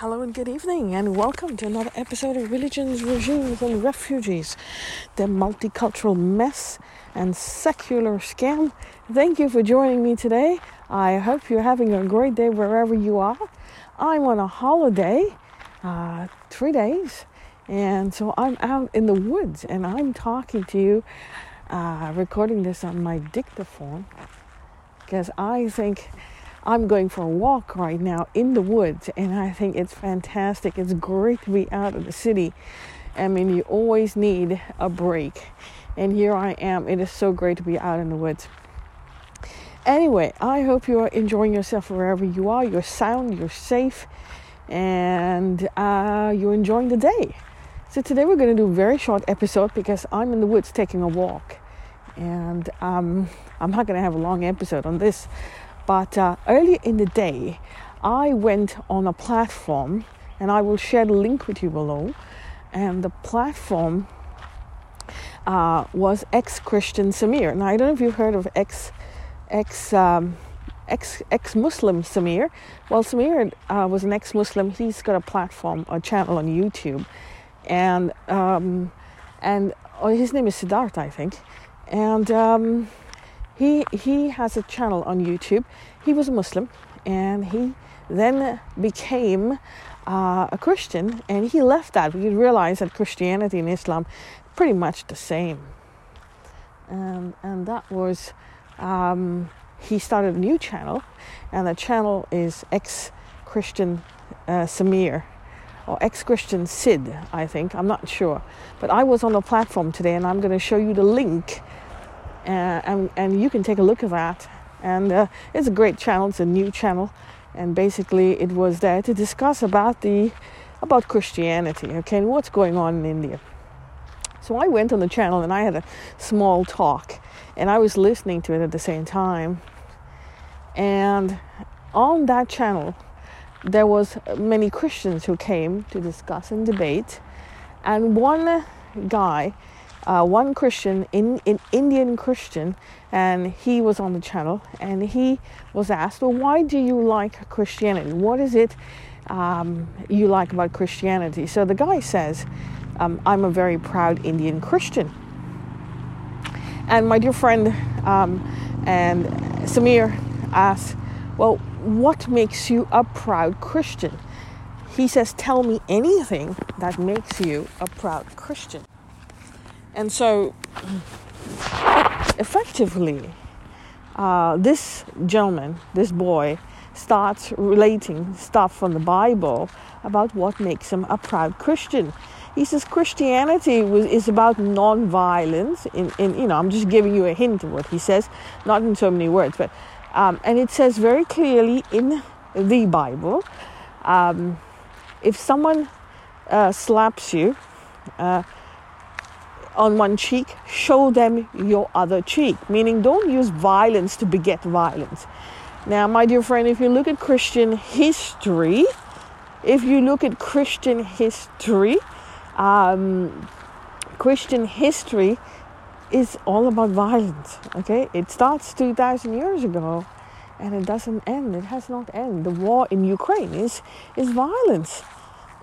hello, and good evening, and welcome to another episode of Religions, Regimes, and Refugees, the multicultural mess and secular scam. Thank you for joining me today. I hope you're having a great day wherever you are. I'm on a holiday, uh, three days, and so I'm out in the woods and I'm talking to you, uh, recording this on my dictaphone because I think I'm going for a walk right now in the woods, and I think it's fantastic. It's great to be out of the city. I mean, you always need a break, and here I am. It is so great to be out in the woods. Anyway, I hope you are enjoying yourself wherever you are. You're sound, you're safe, and uh, you're enjoying the day. So today we're going to do a very short episode because I'm in the woods taking a walk, and um, I'm not going to have a long episode on this. But uh, earlier in the day, I went on a platform, and I will share the link with you below. And the platform uh, was ex Christian Samir. Now, I don't know if you've heard of ex ex um, ex ex Muslim Samir. Well, Samir uh, was an ex Muslim. He's got a platform, a channel on YouTube, and um, and oh, his name is Siddharth, I think. And um, he he has a channel on YouTube. He was a Muslim, and he then became uh, a Christian, and he left that. We realized that Christianity and Islam pretty much the same, and and that was. Um, he started a new channel, and the channel is ex Christian uh, Samir or ex Christian Sid, I think. I'm not sure. But I was on the platform today, and I'm going to show you the link and, and you can take a look at that. And uh, it's a great channel. It's a new channel, and basically it was there to discuss about the about Christianity, okay, and what's going on in India. So I went on the channel and I had a small talk, and I was listening to it at the same time. And on that channel, there was many Christians who came to discuss and debate, and one guy uh, one Christian, in, in Indian Christian, and he was on the channel, and he was asked, "Well, why do you like Christianity? What is it um, you like about Christianity?" So the guy says, um, "I'm a very proud Indian Christian." And my dear friend um, and Samir asks, "Well, what makes you a proud Christian?" He says, "Tell me anything that makes you a proud Christian." And so, effectively, uh, this gentleman, this boy, starts relating stuff from the Bible about what makes him a proud Christian. He says Christianity was, is about non-violence. In, in you know, I'm just giving you a hint of what he says, not in so many words, but um, and it says very clearly in the Bible, um, if someone uh, slaps you. Uh, on one cheek, show them your other cheek. Meaning, don't use violence to beget violence. Now, my dear friend, if you look at Christian history, if you look at Christian history, um, Christian history is all about violence. Okay, it starts two thousand years ago, and it doesn't end. It has not ended. The war in Ukraine is is violence.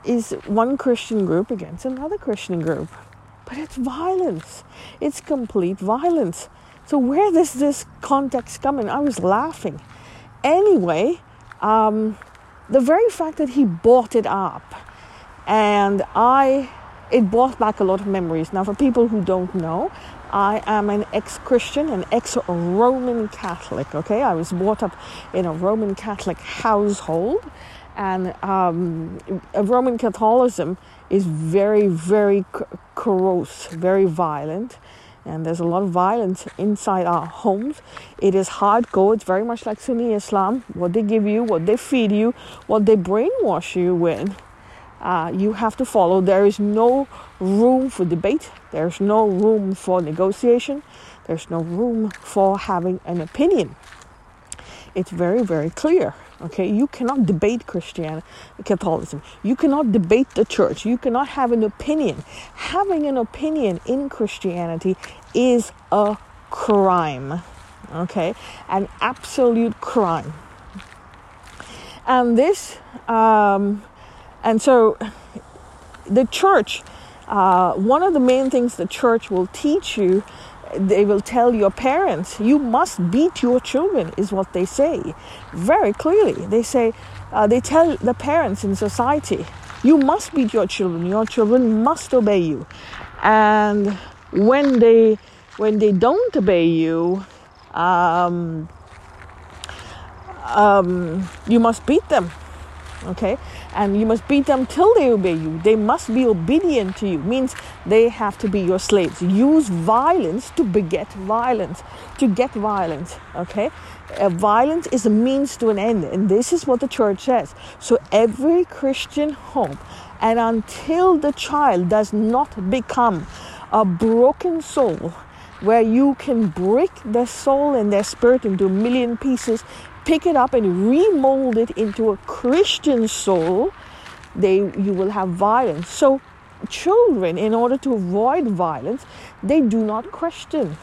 Is one Christian group against another Christian group. But it's violence. It's complete violence. So where does this context come in? I was laughing. Anyway, um, the very fact that he bought it up and I it brought back a lot of memories. Now for people who don't know, I am an ex-Christian, an ex-Roman Catholic. Okay, I was brought up in a Roman Catholic household, and um, Roman Catholicism is very, very corrosive, very violent. And there's a lot of violence inside our homes. It is hardcore. It's very much like Sunni Islam. What they give you, what they feed you, what they brainwash you with, uh, you have to follow. There is no room for debate. There's no room for negotiation. There's no room for having an opinion. It's very, very clear. Okay, you cannot debate Christianity, Catholicism. You cannot debate the church. You cannot have an opinion. Having an opinion in Christianity is a crime. Okay, an absolute crime. And this um, And so the church, uh, one of the main things the church will teach you, they will tell your parents, you must beat your children, is what they say very clearly. They say, uh, they tell the parents in society, you must beat your children, your children must obey you. And when they when they don't obey you, um, um, you must beat them okay and you must beat them till they obey you. They must be obedient to you. Means they have to be your slaves. Use violence to beget violence. To get violence okay? Uh, violence is a means to an end and this is what the church says. So every christian home and until the child does not become a broken soul where you can break their soul and their spirit into a million pieces pick it up and remold it into a Christian soul, they you will have violence. So children, in order to avoid violence, they do not question.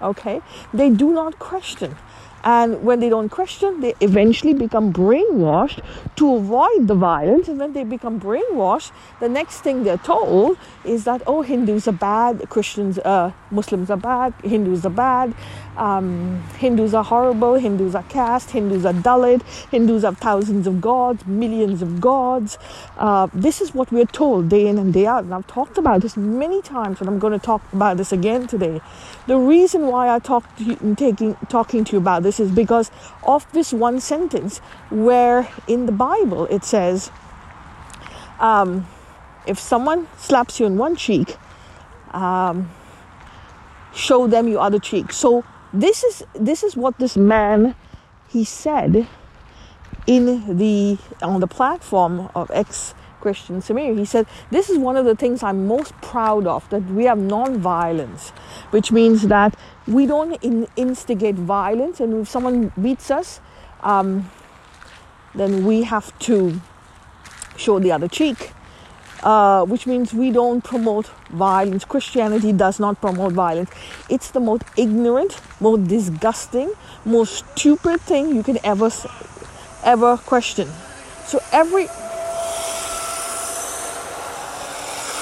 Okay? They do not question. And when they don't question, they eventually become brainwashed to avoid the violence. And when they become brainwashed, the next thing they're told is that, oh, Hindus are bad, Christians, uh, Muslims are bad, Hindus are bad, um, Hindus are horrible, Hindus are caste, Hindus are Dalit, Hindus have thousands of gods, millions of gods. Uh, this is what we're told day in and day out. And I've talked about this many times, and I'm going to talk about this again today. The reason why I talk to you, taking, talking to you about this is because of this one sentence where in the Bible it says, um, if someone slaps you in one cheek, um, show them your other cheek. So this is this is what this man he said in the on the platform of ex Christian Samir. He said, This is one of the things I'm most proud of that we have non violence, which means that we don't in- instigate violence, and if someone beats us, um, then we have to show the other cheek uh, which means we don't promote violence. Christianity does not promote violence. It's the most ignorant, most disgusting, most stupid thing you can ever ever question. So every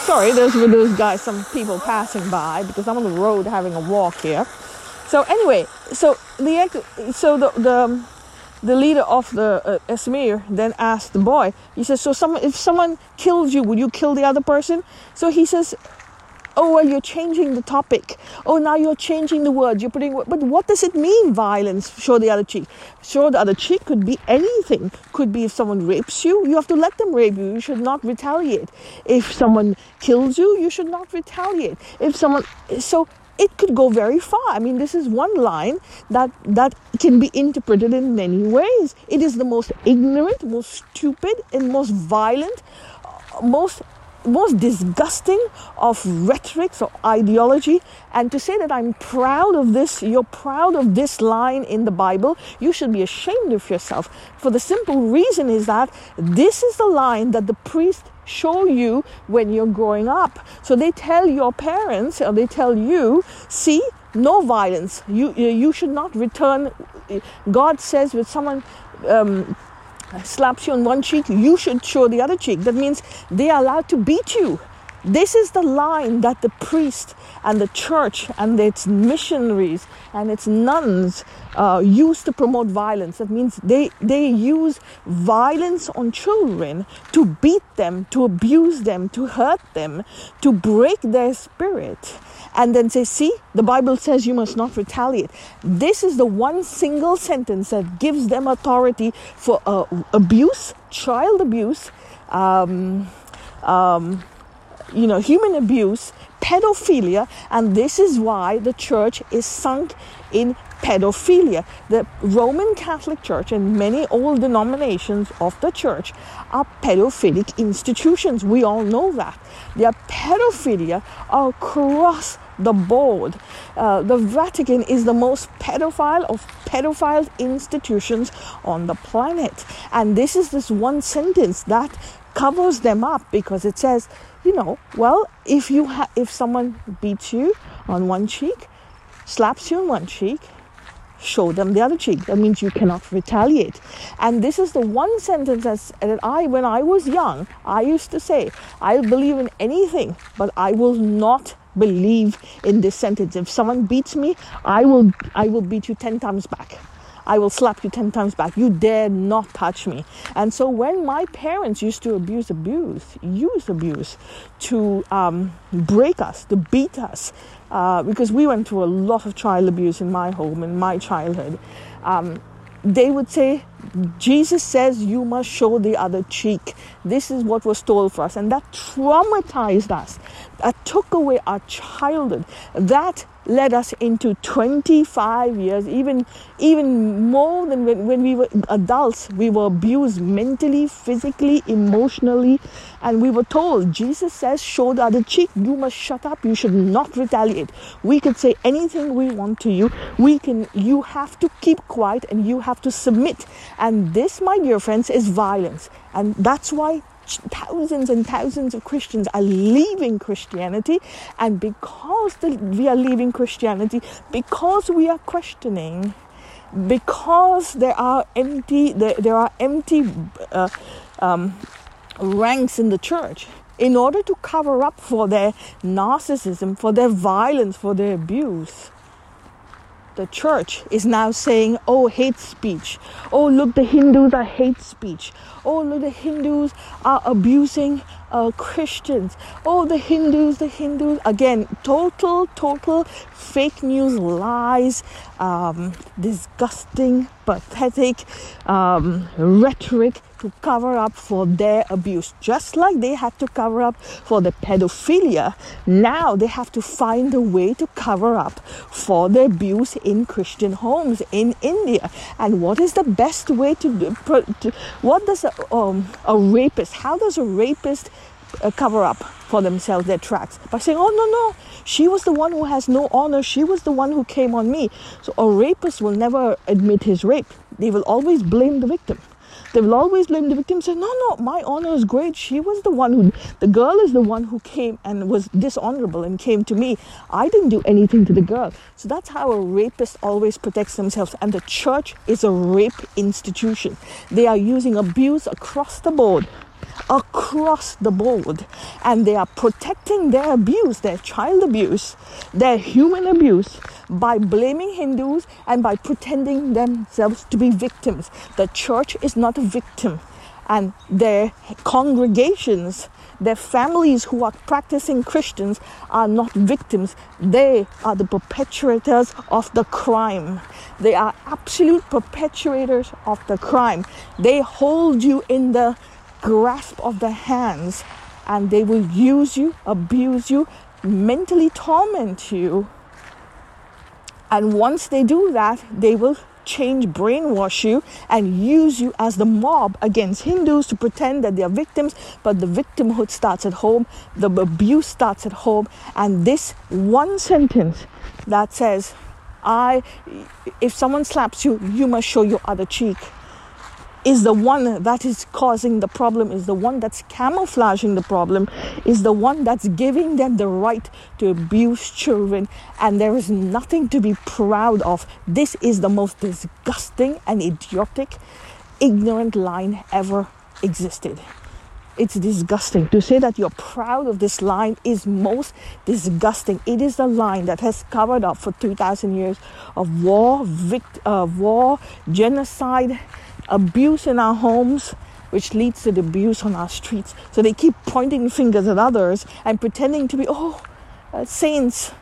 sorry, there's those guys, some people passing by because I'm on the road having a walk here. So anyway, so the so the the the leader of the uh, Esmir then asked the boy, he says, So someone, if someone kills you, would you kill the other person? So he says, Oh, well, you're changing the topic. Oh, now you're changing the words. You're putting, but what does it mean, violence? Show the other cheek. Show the other cheek could be anything. Could be if someone rapes you, you have to let them rape you. You should not retaliate. If someone kills you, you should not retaliate. If someone, so it could go very far. I mean, this is one line that that can be interpreted in many ways. It is the most ignorant, most stupid, and most violent, uh, most most disgusting of rhetorics or ideology. And to say that I'm proud of this, you're proud of this line in the Bible, you should be ashamed of yourself. For the simple reason is that this is the line that the priest show you when you're growing up. So they tell your parents or they tell you, see, no violence. You you should not return. God says with someone. Um, slaps you on one cheek, you should show the other cheek. That means they are allowed to beat you. This is the line that the priest and the church and its missionaries and its nuns uh, use to promote violence. That means they, they use violence on children to beat them, to abuse them, to hurt them, to break their spirit. And then say, see, the Bible says you must not retaliate. This is the one single sentence that gives them authority for uh, abuse, child abuse, um, um, you know, human abuse, pedophilia, and this is why the church is sunk in pedophilia. The Roman Catholic Church and many old denominations of the church are pedophilic institutions. We all know that. They are pedophilia across the board. Uh, the Vatican is the most pedophile of pedophile institutions on the planet. And this is this one sentence that covers them up because it says you know, well, if you ha- if someone beats you on one cheek, slaps you on one cheek, show them the other cheek. That means you cannot retaliate. And this is the one sentence that I, when I was young, I used to say, I believe in anything, but I will not believe in this sentence. If someone beats me, I will, I will beat you 10 times back. I will slap you 10 times back. You dare not touch me. And so when my parents used to abuse, abuse, use abuse to um, break us, to beat us, uh, because we went through a lot of child abuse in my home, in my childhood, um, they would say, Jesus says you must show the other cheek. This is what was told for us. And that traumatized us. That took away our childhood. That led us into 25 years, even, even more than when, when we were adults. We were abused mentally, physically, emotionally, and we were told, Jesus says, show the other cheek. You must shut up. You should not retaliate. We could say anything we want to you. We can, you have to keep quiet and you have to submit. And this, my dear friends, is violence. And that's why thousands and thousands of Christians are leaving Christianity, and because we are leaving Christianity, because we are questioning, because there are empty, there, there are empty uh, um, ranks in the church. In order to cover up for their narcissism, for their violence, for their abuse, the church is now saying, oh, hate speech. Oh, look, the Hindus are hate speech. Oh, look, the Hindus are abusing uh, Christians. Oh, the Hindus, the Hindus. Again, total, total fake news, lies, um, disgusting, pathetic um, rhetoric to cover up for their abuse. Just like they had to cover up for the pedophilia, now they have to find a way to cover up for the abuse in Christian homes in India. And what is the best way to do? What does a, um, a rapist, how does a rapist uh, cover up for themselves their tracks? By saying, oh, no, no, she was the one who has no honor. She was the one who came on me. So a rapist will never admit his rape. They will always blame the victim. They will always blame the victim. Say, no, no, my honor is great. She was the one who, the girl is the one who came and was dishonorable and came to me. I didn't do anything to the girl. So that's how a rapist always protects themselves. And the church is a rape institution. They are using abuse across the board across the board and they are protecting their abuse, their child abuse, their human abuse by blaming Hindus and by pretending themselves to be victims. The church is not a victim and their congregations, their families who are practicing Christians are not victims. They are the perpetrators of the crime. They are absolute perpetrators of the crime. They hold you in the grasp of their hands and they will use you, abuse you, mentally torment you. And once they do that, they will change, brainwash you, and use you as the mob against Hindus to pretend that they are victims. But the victimhood starts at home, the abuse starts at home. And this one sentence that says, I, if someone slaps you, you must show your other cheek is the one that is causing the problem, is the one that's camouflaging the problem, is the one that's giving them the right to abuse children. And there is nothing to be proud of. This is the most disgusting and idiotic, ignorant line ever existed. It's disgusting. To say that you're proud of this line is most disgusting. It is the line that has covered up for 2,000 years of war, vict- uh, war, genocide, abuse in our homes, which leads to the abuse on our streets. So they keep pointing fingers at others and pretending to be, oh, uh, saints.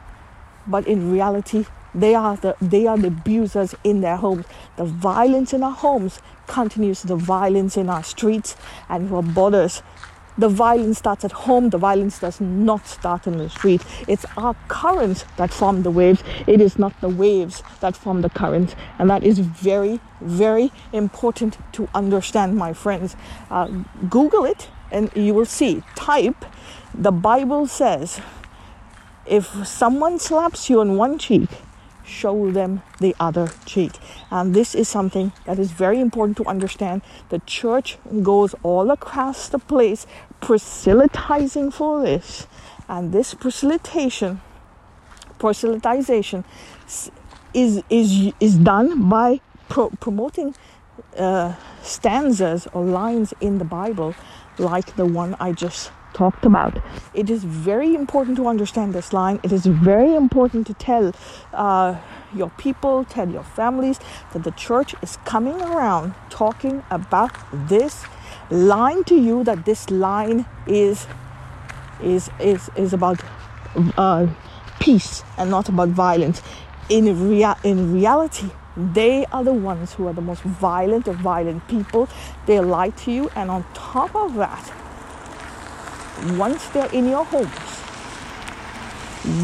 But in reality, they are the they are the abusers in their homes. The violence in our homes continues the violence in our streets and our borders the violence starts at home. The violence does not start in the street. It's our currents that form the waves. It is not the waves that form the currents. And that is very, very important to understand, my friends. Uh, Google it and you will see. Type, the Bible says, if someone slaps you on one cheek, show them the other cheek. And this is something that is very important to understand. The church goes all across the place proselytizing for this. And this proselytation, proselytization is is is done by pro- promoting uh, stanzas or lines in the Bible, like the one I just talked about. It is very important to understand this line. It is very important to tell uh, your people, tell your families that the church is coming around talking about this line to you. That this line is is is is about uh, peace and not about violence. In rea- in reality, they are the ones who are the most violent of violent people. They lie to you, and on top of that, once they're in your homes,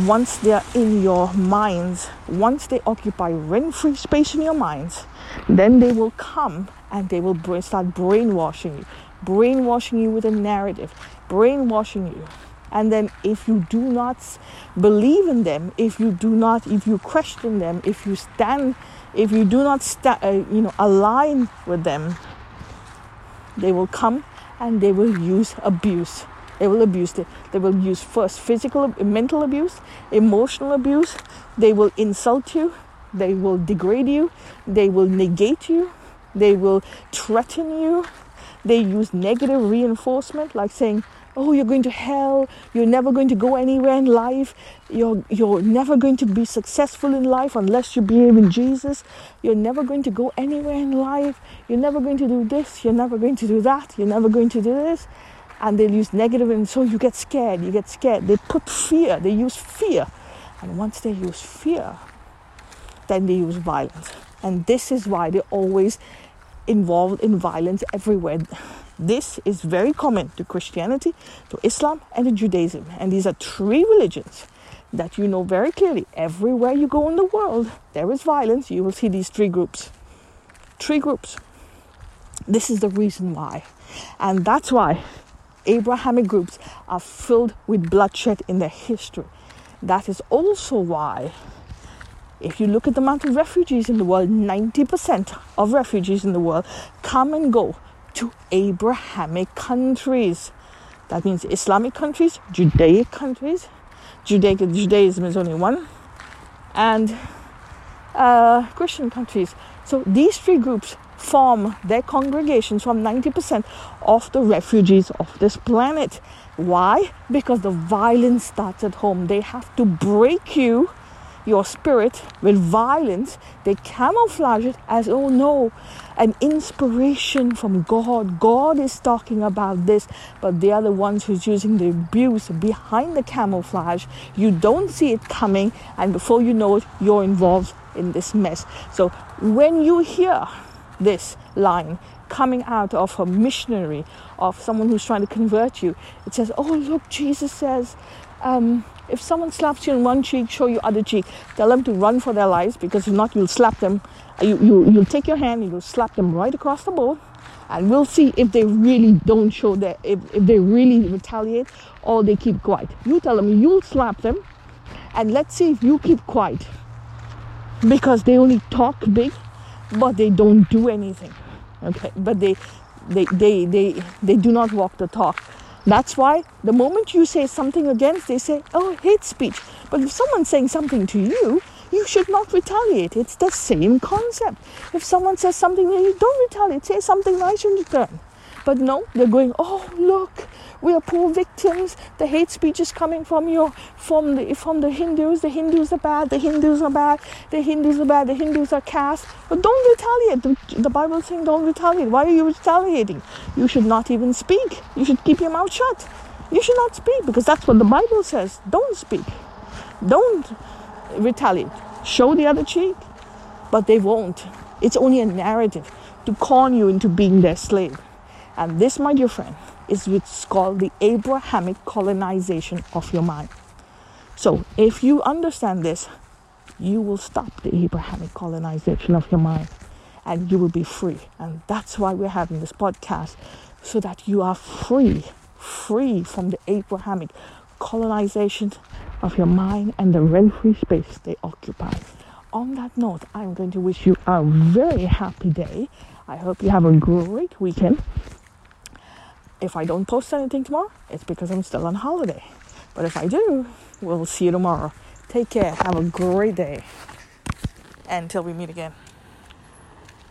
once they're in your minds, once they occupy rent free space in your minds, then they will come and they will start brainwashing you, brainwashing you with a narrative, brainwashing you. And then, if you do not believe in them, if you do not, if you question them, if you stand, if you do not, sta- uh, you know, align with them, they will come and they will use abuse they will abuse it. They will use first physical, mental abuse, emotional abuse. They will insult you. They will degrade you. They will negate you. They will threaten you. They use negative reinforcement, like saying, "Oh, you're going to hell. You're never going to go anywhere in life. You're you're never going to be successful in life unless you believe in Jesus. You're never going to go anywhere in life. You're never going to do this. You're never going to do that. You're never going to do this." And they'll use negative and so you get scared you get scared. They put fear they use fear. And once they use fear then they use violence. And this is why they're always involved in violence everywhere. This is very common to christianity to islam and to judaism. And these are three religions that you know very clearly. Everywhere you go in the world there is violence. You will see these three groups. Three groups. This is the reason why. And that's why Abrahamic groups are filled with bloodshed in their history. That is also why, if you look at the amount of refugees in the world, 90% of refugees in the world come and go to Abrahamic countries. That means Islamic countries, Judaic countries. Judaic, Judaism is only one, and uh, Christian countries. So these three groups form their congregations from 90% of the refugees of this planet. Why? Because the violence starts at home. They have to break you, your spirit, with violence. They camouflage it as, oh no, an inspiration from God. God is talking about this, but they are the ones who's using the abuse behind the camouflage. You don't see it coming, and before you know it, you're involved in this mess. So when you hear this line coming out of a missionary, of someone who's trying to convert you. It says, Oh, look, Jesus says, um, if someone slaps you on one cheek, show your other cheek. Tell them to run for their lives because if not, you'll slap them. You, you, you'll take your hand, and you'll slap them right across the bowl, and we'll see if they really don't show that, if, if they really retaliate or they keep quiet. You tell them you'll slap them, and let's see if you keep quiet because they only talk big but they don't do anything okay? But they they they they, they do not walk the talk. That's why the moment you say something against they say oh hate speech. But if someone's saying something to you you should not retaliate. It's the same concept. If someone says something you don't retaliate. Say something nice in return but no they're going oh look we are poor victims. The hate speech is coming from your from the from the Hindus. The Hindus are bad. The Hindus are bad. The Hindus are bad. The Hindus are caste. But don't retaliate. The, the Bible saying don't retaliate. Why are you retaliating? You should not even speak. You should keep your mouth shut. You should not speak because that's what the Bible says. Don't speak. Don't retaliate. Show the other cheek. But they won't. It's only a narrative to con you into being their slave. And this, my dear friend, is what's called the Abrahamic colonization of your mind. So, if you understand this, you will stop the Abrahamic colonization of your mind and you will be free. And that's why we're having this podcast so that you are free, free from the Abrahamic colonization of your mind and the rent free space they occupy. On that note, I'm going to wish you a very happy day. I hope you have a great weekend if I don't post anything tomorrow, it's because I'm still on holiday. But if I do, we'll see you tomorrow. Take care. Have a great day. until we meet again.